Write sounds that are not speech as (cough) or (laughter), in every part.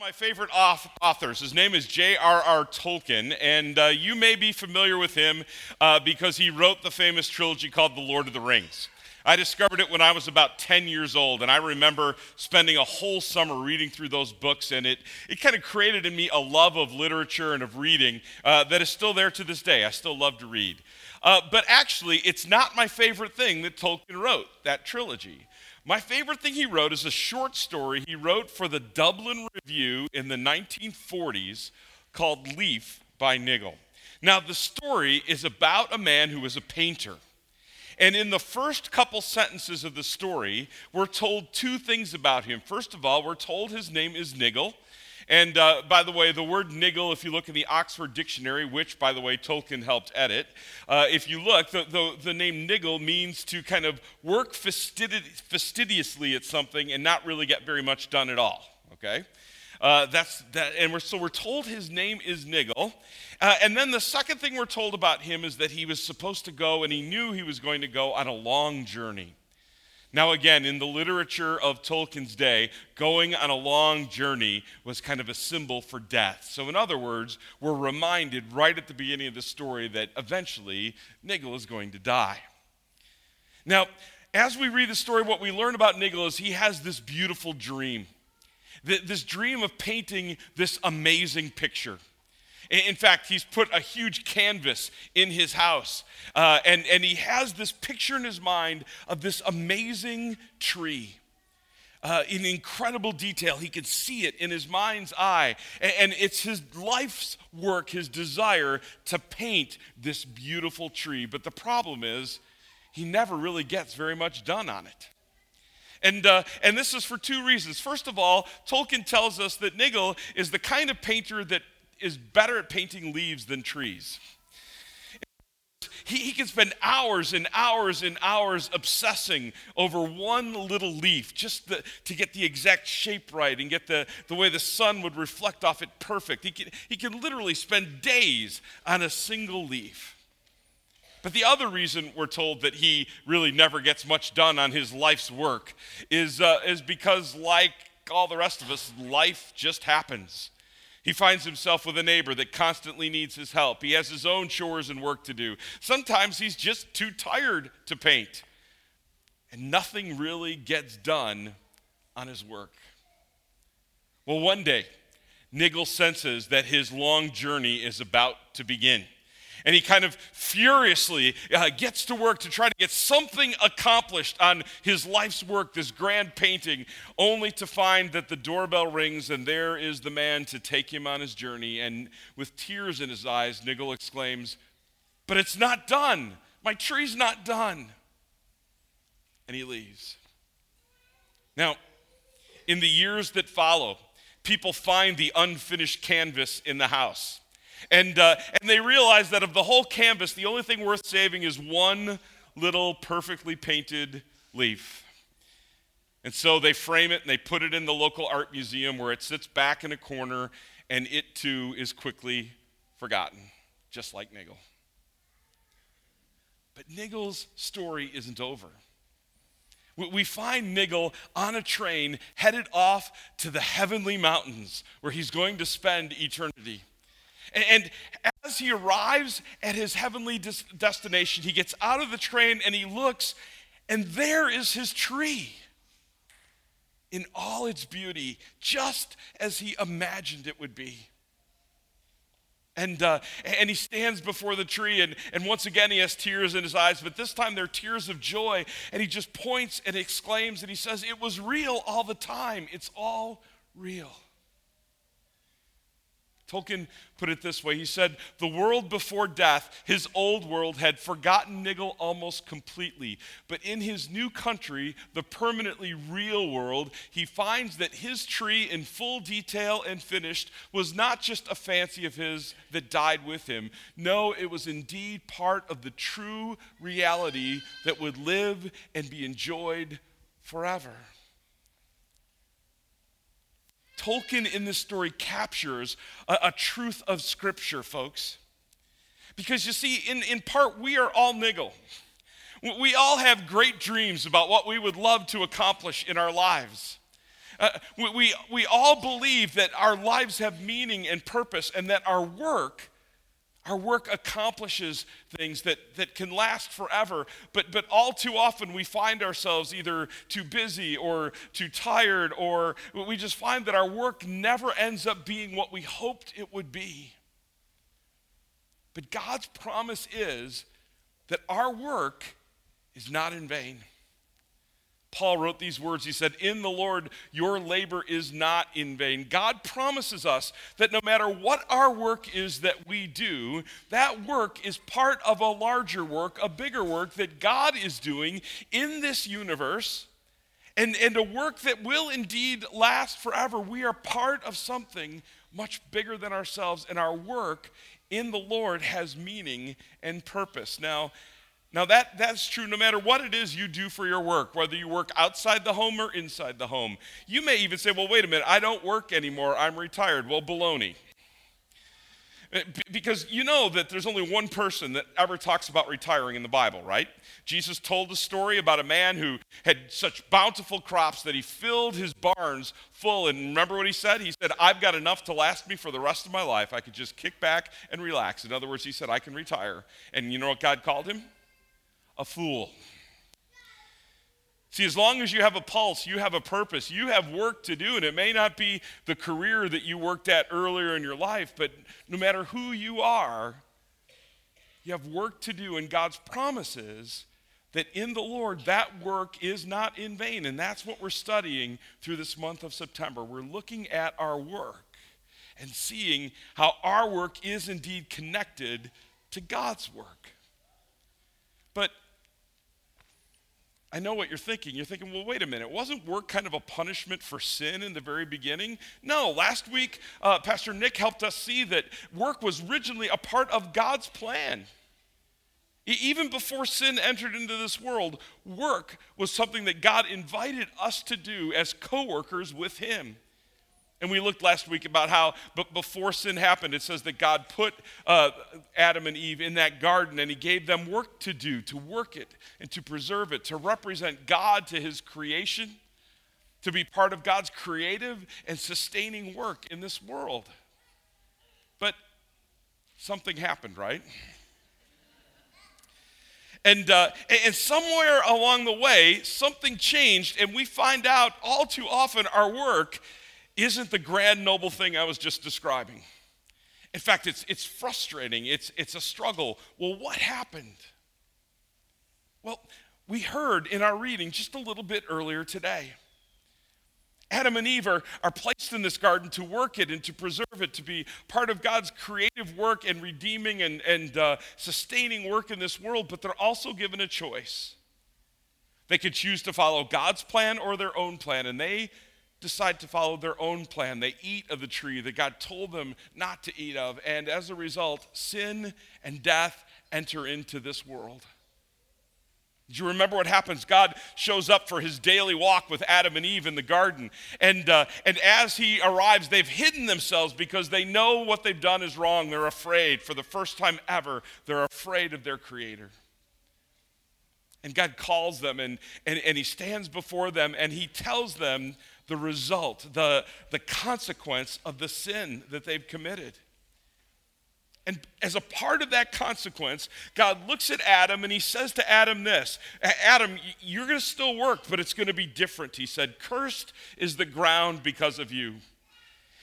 my favorite authors. His name is J.R.R. Tolkien, and uh, you may be familiar with him uh, because he wrote the famous trilogy called The Lord of the Rings. I discovered it when I was about 10 years old, and I remember spending a whole summer reading through those books, and it, it kind of created in me a love of literature and of reading uh, that is still there to this day. I still love to read. Uh, but actually, it's not my favorite thing that Tolkien wrote, that trilogy. My favorite thing he wrote is a short story he wrote for the Dublin Review in the 1940s called Leaf by Niggle. Now, the story is about a man who was a painter. And in the first couple sentences of the story, we're told two things about him. First of all, we're told his name is Niggle. And uh, by the way, the word niggle, if you look in the Oxford Dictionary, which, by the way, Tolkien helped edit, uh, if you look, the, the, the, name niggle means to kind of work fastidi- fastidiously at something and not really get very much done at all. Okay? Uh, that's that, and we're, so we're told his name is Niggle. Uh, and then the second thing we're told about him is that he was supposed to go, and he knew he was going to go on a long journey. Now, again, in the literature of Tolkien's day, going on a long journey was kind of a symbol for death. So, in other words, we're reminded right at the beginning of the story that eventually Niggle is going to die. Now, as we read the story, what we learn about Niggle is he has this beautiful dream. This dream of painting this amazing picture. In fact, he's put a huge canvas in his house, uh, and, and he has this picture in his mind of this amazing tree. Uh, in incredible detail. He can see it in his mind's eye. And, and it's his life's work, his desire to paint this beautiful tree. But the problem is, he never really gets very much done on it. And, uh, and this is for two reasons. First of all, Tolkien tells us that Niggle is the kind of painter that is better at painting leaves than trees. He, he can spend hours and hours and hours obsessing over one little leaf just the, to get the exact shape right and get the, the way the sun would reflect off it perfect. He can, he can literally spend days on a single leaf. But the other reason we're told that he really never gets much done on his life's work is, uh, is because, like all the rest of us, life just happens. He finds himself with a neighbor that constantly needs his help. He has his own chores and work to do. Sometimes he's just too tired to paint. And nothing really gets done on his work. Well, one day, Niggle senses that his long journey is about to begin and he kind of furiously uh, gets to work to try to get something accomplished on his life's work, this grand painting, only to find that the doorbell rings and there is the man to take him on his journey. And with tears in his eyes, Niggle exclaims, But it's not done. My tree's not done. And he leaves. Now, in the years that follow, people find the unfinished canvas in the house. And, uh, and they realize that of the whole canvas, the only thing worth saving is one little perfectly painted leaf. And so they frame it and they put it in the local art museum where it sits back in a corner and it too is quickly forgotten, just like Niggle. But Niggle's story isn't over. We find Niggle on a train headed off to the heavenly mountains where he's going to spend eternity. And as he arrives at his heavenly destination, he gets out of the train and he looks, and there is his tree in all its beauty, just as he imagined it would be. And, uh, and he stands before the tree, and, and once again he has tears in his eyes, but this time they're tears of joy. And he just points and exclaims, and he says, It was real all the time. It's all real. Tolkien put it this way He said, The world before death, his old world, had forgotten Niggle almost completely. But in his new country, the permanently real world, he finds that his tree, in full detail and finished, was not just a fancy of his that died with him. No, it was indeed part of the true reality that would live and be enjoyed forever. Tolkien in this story captures a, a truth of Scripture, folks. Because you see, in, in part, we are all niggle. We all have great dreams about what we would love to accomplish in our lives. Uh, we, we, we all believe that our lives have meaning and purpose and that our work our work accomplishes things that, that can last forever, but, but all too often we find ourselves either too busy or too tired, or we just find that our work never ends up being what we hoped it would be. But God's promise is that our work is not in vain. Paul wrote these words. He said, In the Lord, your labor is not in vain. God promises us that no matter what our work is that we do, that work is part of a larger work, a bigger work that God is doing in this universe, and, and a work that will indeed last forever. We are part of something much bigger than ourselves, and our work in the Lord has meaning and purpose. Now, now, that, that's true no matter what it is you do for your work, whether you work outside the home or inside the home. You may even say, well, wait a minute, I don't work anymore, I'm retired. Well, baloney. Uh, because you know that there's only one person that ever talks about retiring in the Bible, right? Jesus told a story about a man who had such bountiful crops that he filled his barns full. And remember what he said? He said, I've got enough to last me for the rest of my life. I could just kick back and relax. In other words, he said, I can retire. And you know what God called him? A fool. See, as long as you have a pulse, you have a purpose, you have work to do, and it may not be the career that you worked at earlier in your life, but no matter who you are, you have work to do, and God's promises that in the Lord, that work is not in vain. And that's what we're studying through this month of September. We're looking at our work and seeing how our work is indeed connected to God's work. But I know what you're thinking. You're thinking, well, wait a minute. Wasn't work kind of a punishment for sin in the very beginning? No. Last week, uh, Pastor Nick helped us see that work was originally a part of God's plan. Even before sin entered into this world, work was something that God invited us to do as co workers with Him. And we looked last week about how, but before sin happened, it says that God put uh, Adam and Eve in that garden and He gave them work to do, to work it and to preserve it, to represent God to His creation, to be part of God's creative and sustaining work in this world. But something happened, right? And, uh, and somewhere along the way, something changed, and we find out all too often our work isn't the grand, noble thing I was just describing. In fact, it's, it's frustrating, it's, it's a struggle. Well, what happened? Well, we heard in our reading just a little bit earlier today. Adam and Eve are, are placed in this garden to work it and to preserve it, to be part of God's creative work and redeeming and, and uh, sustaining work in this world, but they're also given a choice. They could choose to follow God's plan or their own plan, and they decide to follow their own plan. They eat of the tree that God told them not to eat of. And as a result, sin and death enter into this world. Do you remember what happens? God shows up for his daily walk with Adam and Eve in the garden. And, uh, and as he arrives, they've hidden themselves because they know what they've done is wrong. They're afraid. For the first time ever, they're afraid of their Creator. And God calls them and, and, and he stands before them and he tells them the result, the, the consequence of the sin that they've committed. And as a part of that consequence, God looks at Adam and he says to Adam this Adam, you're going to still work, but it's going to be different. He said, Cursed is the ground because of you.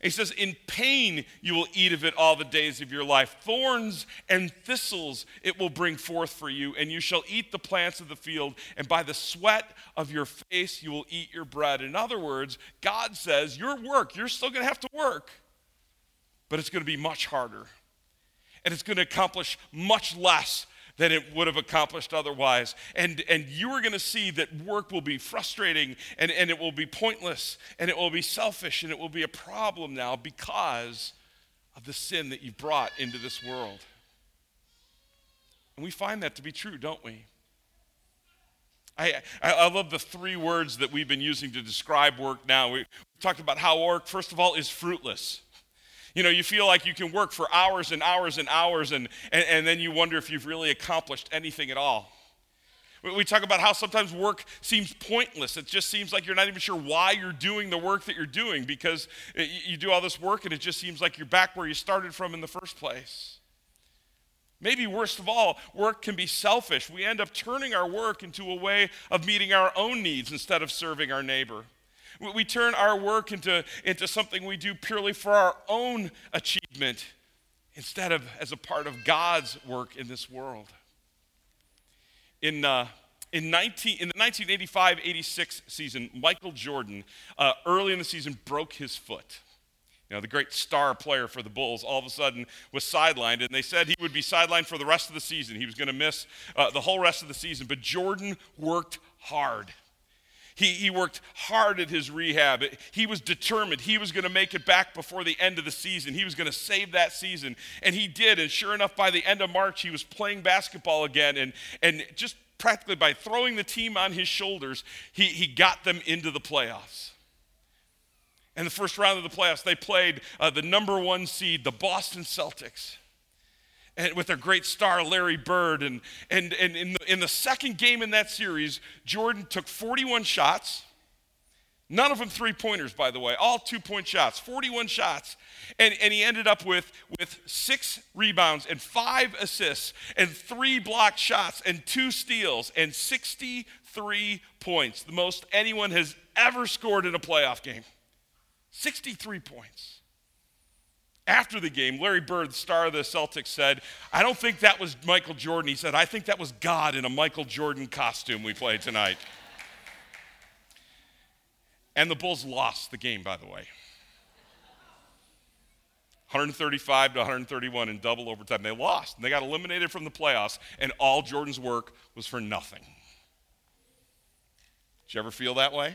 He says, In pain you will eat of it all the days of your life. Thorns and thistles it will bring forth for you, and you shall eat the plants of the field, and by the sweat of your face you will eat your bread. In other words, God says, Your work, you're still going to have to work, but it's going to be much harder. And it's going to accomplish much less than it would have accomplished otherwise. And, and you are going to see that work will be frustrating and, and it will be pointless and it will be selfish and it will be a problem now because of the sin that you've brought into this world. And we find that to be true, don't we? I, I, love the three words that we've been using to describe work now. We talked about how work, first of all, is fruitless. You know, you feel like you can work for hours and hours and hours, and, and, and then you wonder if you've really accomplished anything at all. We talk about how sometimes work seems pointless. It just seems like you're not even sure why you're doing the work that you're doing because you do all this work and it just seems like you're back where you started from in the first place. Maybe worst of all, work can be selfish. We end up turning our work into a way of meeting our own needs instead of serving our neighbor. We turn our work into, into something we do purely for our own achievement instead of as a part of God's work in this world. In, uh, in, 19, in the 1985 86 season, Michael Jordan, uh, early in the season, broke his foot. You know, the great star player for the Bulls all of a sudden was sidelined, and they said he would be sidelined for the rest of the season. He was going to miss uh, the whole rest of the season. But Jordan worked hard. He, he worked hard at his rehab. He was determined. He was going to make it back before the end of the season. He was going to save that season. And he did. And sure enough, by the end of March, he was playing basketball again. And, and just practically by throwing the team on his shoulders, he, he got them into the playoffs. In the first round of the playoffs, they played uh, the number one seed, the Boston Celtics and with their great star Larry Bird. And, and, and in, the, in the second game in that series, Jordan took 41 shots. None of them three pointers, by the way, all two point shots, 41 shots. And, and he ended up with, with six rebounds and five assists and three blocked shots and two steals and 63 points, the most anyone has ever scored in a playoff game. 63 points. After the game, Larry Bird, star of the Celtics, said, I don't think that was Michael Jordan. He said, I think that was God in a Michael Jordan costume we played tonight. And the Bulls lost the game, by the way. 135 to 131 in double overtime. They lost. And they got eliminated from the playoffs, and all Jordan's work was for nothing. Did you ever feel that way?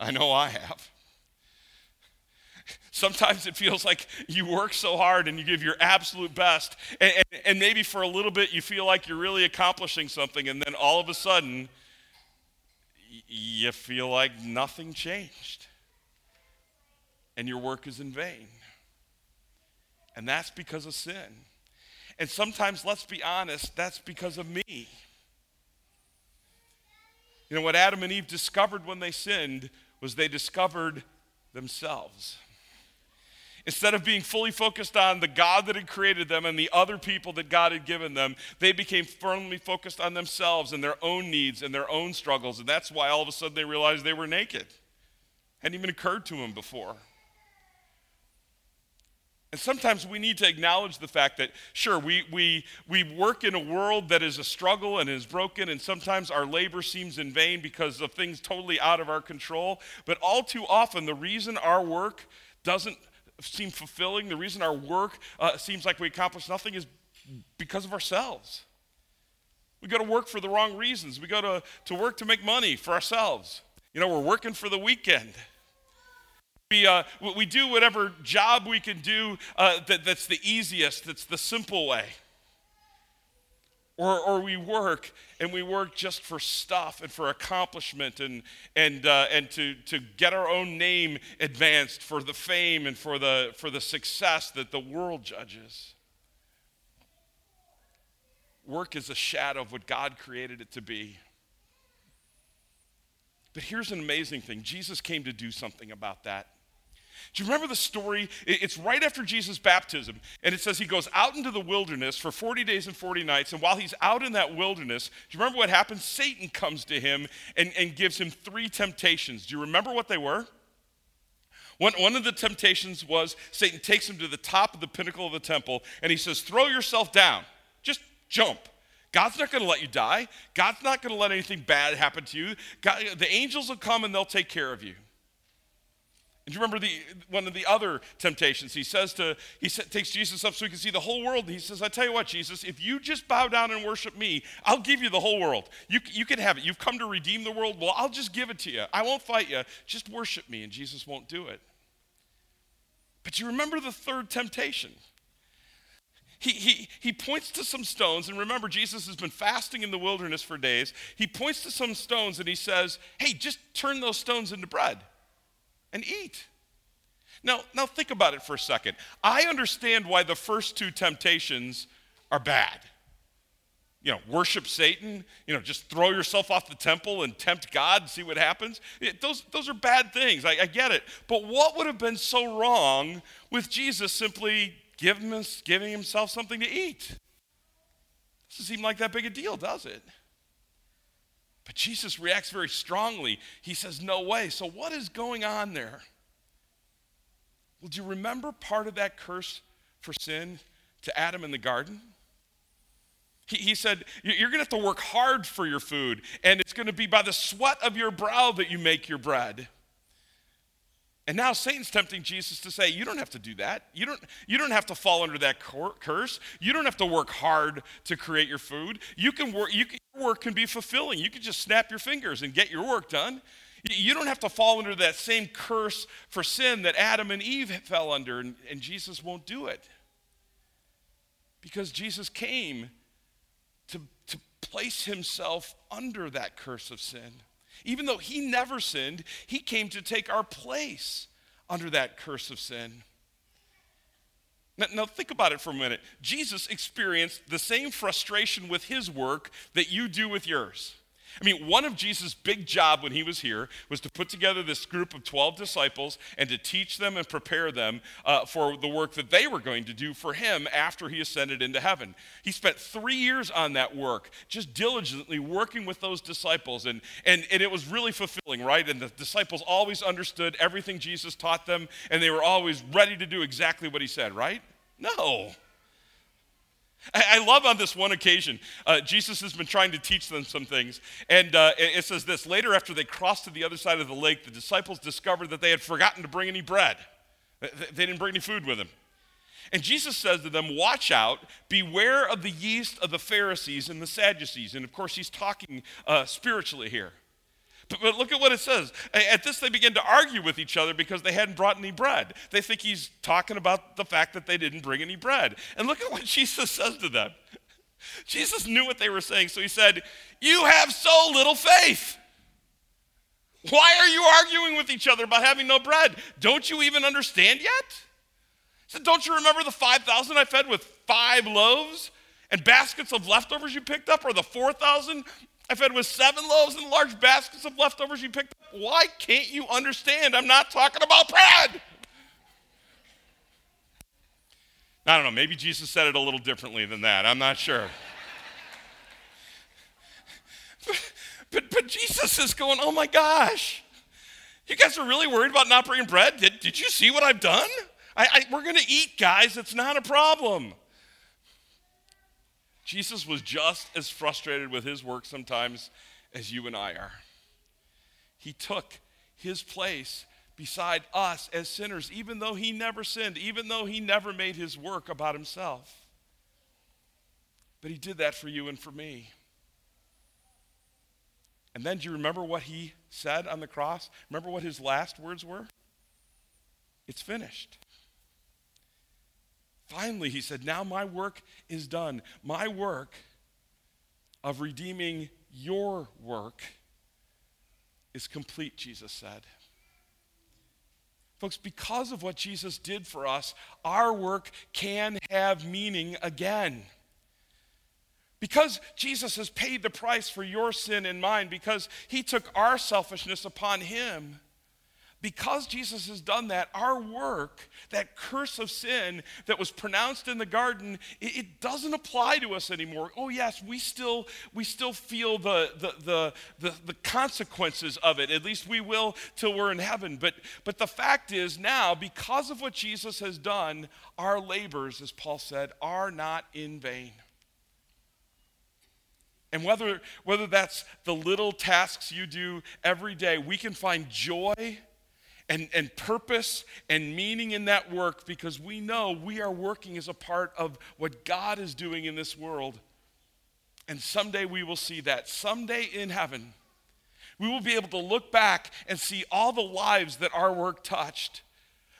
I know I have. Sometimes it feels like you work so hard and you give your absolute best, and, and, and, maybe for a little bit you feel like you're really accomplishing something, and then all of a sudden you feel like nothing changed and your work is in vain. And that's because of sin. And sometimes, let's be honest, that's because of me. You know, what Adam and Eve discovered when they sinned was they discovered themselves. Instead of being fully focused on the God that had created them and the other people that God had given them, they became firmly focused on themselves and their own needs and their own struggles. And that's why all of a sudden they realized they were naked. Hadn't even occurred to them before. And sometimes we need to acknowledge the fact that, sure, we, we, we work in a world that is a struggle and is broken, and sometimes our labor seems in vain because of things totally out of our control. But all too often, the reason our work doesn't seem fulfilling, the reason our work uh, seems like we accomplish nothing is because of ourselves. We go to work for the wrong reasons. We go to, to work to make money for ourselves. You know, we're working for the weekend. We, uh, we do whatever job we can do uh, that, that's the easiest, that's the simple way. Or, or we work and we work just for stuff and for accomplishment and, and, uh, and to, to get our own name advanced for the fame and for the, for the success that the world judges. Work is a shadow of what God created it to be. But here's an amazing thing Jesus came to do something about that. Do you remember the story? It's right after Jesus' baptism, and it says he goes out into the wilderness for 40 days and 40 nights. And while he's out in that wilderness, do you remember what happens? Satan comes to him and, and gives him three temptations. Do you remember what they were? One, one of the temptations was Satan takes him to the top of the pinnacle of the temple, and he says, Throw yourself down, just jump. God's not going to let you die. God's not going to let anything bad happen to you. God, the angels will come and they'll take care of you. And you remember the, one of the other temptations? He says to, he takes Jesus up so he can see the whole world. And he says, I tell you what, Jesus, if you just bow down and worship me, I'll give you the whole world. You, you can have it. You've come to redeem the world. Well, I'll just give it to you. I won't fight you. Just worship me. And Jesus won't do it. But you remember the third temptation. He, he, he points to some stones, and remember, Jesus has been fasting in the wilderness for days. He points to some stones and he says, Hey, just turn those stones into bread and eat. Now, now think about it for a second. I understand why the first two temptations are bad. you know, worship Satan, you know, just throw yourself off the temple and tempt God and see what happens. It, those, those are bad things. I, I, get it. But what would have been so wrong with Jesus simply giving, giving himself something to eat? Doesn't seem like that big a deal, does it? But Jesus reacts very strongly. He says, No way. So, what is going on there? Well, do you remember part of that curse for sin to Adam in the garden? He, he said, You're going to have to work hard for your food, and it's going to be by the sweat of your brow that you make your bread. And now Satan's tempting Jesus to say, You don't have to do that. You don't, you don't have to fall under that curse. You don't have to work hard to create your food. You can work, you can, your work can be fulfilling. You can just snap your fingers and get your work done. You don't have to fall under that same curse for sin that Adam and Eve fell under, and, and Jesus won't do it. Because Jesus came to, to place himself under that curse of sin. Even though he never sinned, he came to take our place under that curse of sin. Now, now, think about it for a minute. Jesus experienced the same frustration with his work that you do with yours. I mean, one of Jesus' big job when he was here was to put together this group of 12 disciples and to teach them and prepare them uh, for the work that they were going to do for him after he ascended into heaven. He spent three years on that work, just diligently working with those disciples, and, and, and it was really fulfilling, right? And the disciples always understood everything Jesus taught them, and they were always ready to do exactly what he said, right? No. I love on this one occasion, uh, Jesus has been trying to teach them some things. And uh, it says this later, after they crossed to the other side of the lake, the disciples discovered that they had forgotten to bring any bread. They didn't bring any food with them. And Jesus says to them, Watch out, beware of the yeast of the Pharisees and the Sadducees. And of course, he's talking uh, spiritually here. But, but, look at what it says. At this, they begin to argue with each other because they hadn't brought any bread. They think he's talking about the fact that they didn't bring any bread. And look at what (laughs) Jesus says to them. Jesus knew what they were saying, so he said, You have so little faith. Why are you arguing with each other about having no bread? Don't you even understand yet? He said, Don't you remember the 5,000 I fed with five loaves and baskets of leftovers you picked up, or the 4,000 I fed with seven loaves and large baskets of leftovers you picked up. Why can't you understand? I'm not talking about bread. I don't know. Maybe Jesus said it a little differently than that. I'm not sure. but, but, Jesus is going, oh my gosh. You guys are really worried about not bringing bread? Did, did you see what I've done? I, I, we're going to eat, guys. It's not a problem. Jesus was just as frustrated with his work sometimes as you and I are. He took his place beside us as sinners, even though he never sinned, even though he never made his work about himself. But he did that for you and for me. And then do you remember what he said on the cross? Remember what his last words were? It's finished. Finally, he said, Now my work is done. My work of redeeming your work is complete, Jesus said. Folks, because of what Jesus did for us, our work can have meaning again. Because Jesus has paid the price for your sin and mine, because he took our selfishness upon him, because Jesus has done that, our work, that curse of sin that was pronounced in the garden, it, it, doesn't apply to us anymore. Oh, yes, we still, we still feel the, the, the, the, the consequences of it. At least we will till we're in heaven. But, but the fact is now, because of what Jesus has done, our labors, as Paul said, are not in vain. And whether, whether that's the little tasks you do every day, we can find joy and, and purpose and meaning in that work because we know we are working as a part of what God is doing in this world. And someday we will see that. Someday in heaven, we will be able to look back and see all the lives that our work touched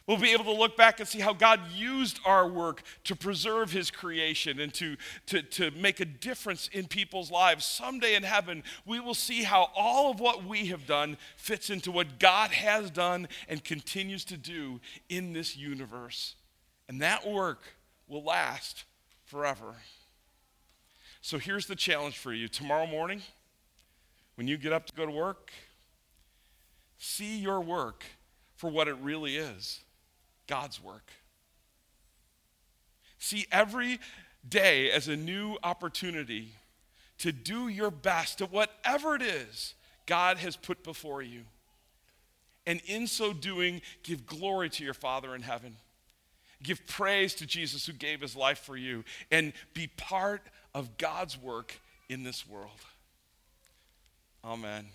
We'll be able to look back and see how God used our work to preserve his creation and to, to, to make a difference in people's lives. Someday in heaven, we will see how all of what we have done fits into what God has done and continues to do in this universe. And that work will last forever. So here's the challenge for you tomorrow morning, when you get up to go to work, see your work for what it really is God's work. See every day as a new opportunity to do your best at whatever it is God has put before you. And in so doing, give glory to your Father in heaven. Give praise to Jesus who gave his life for you, and be part of God's work in this world. Amen.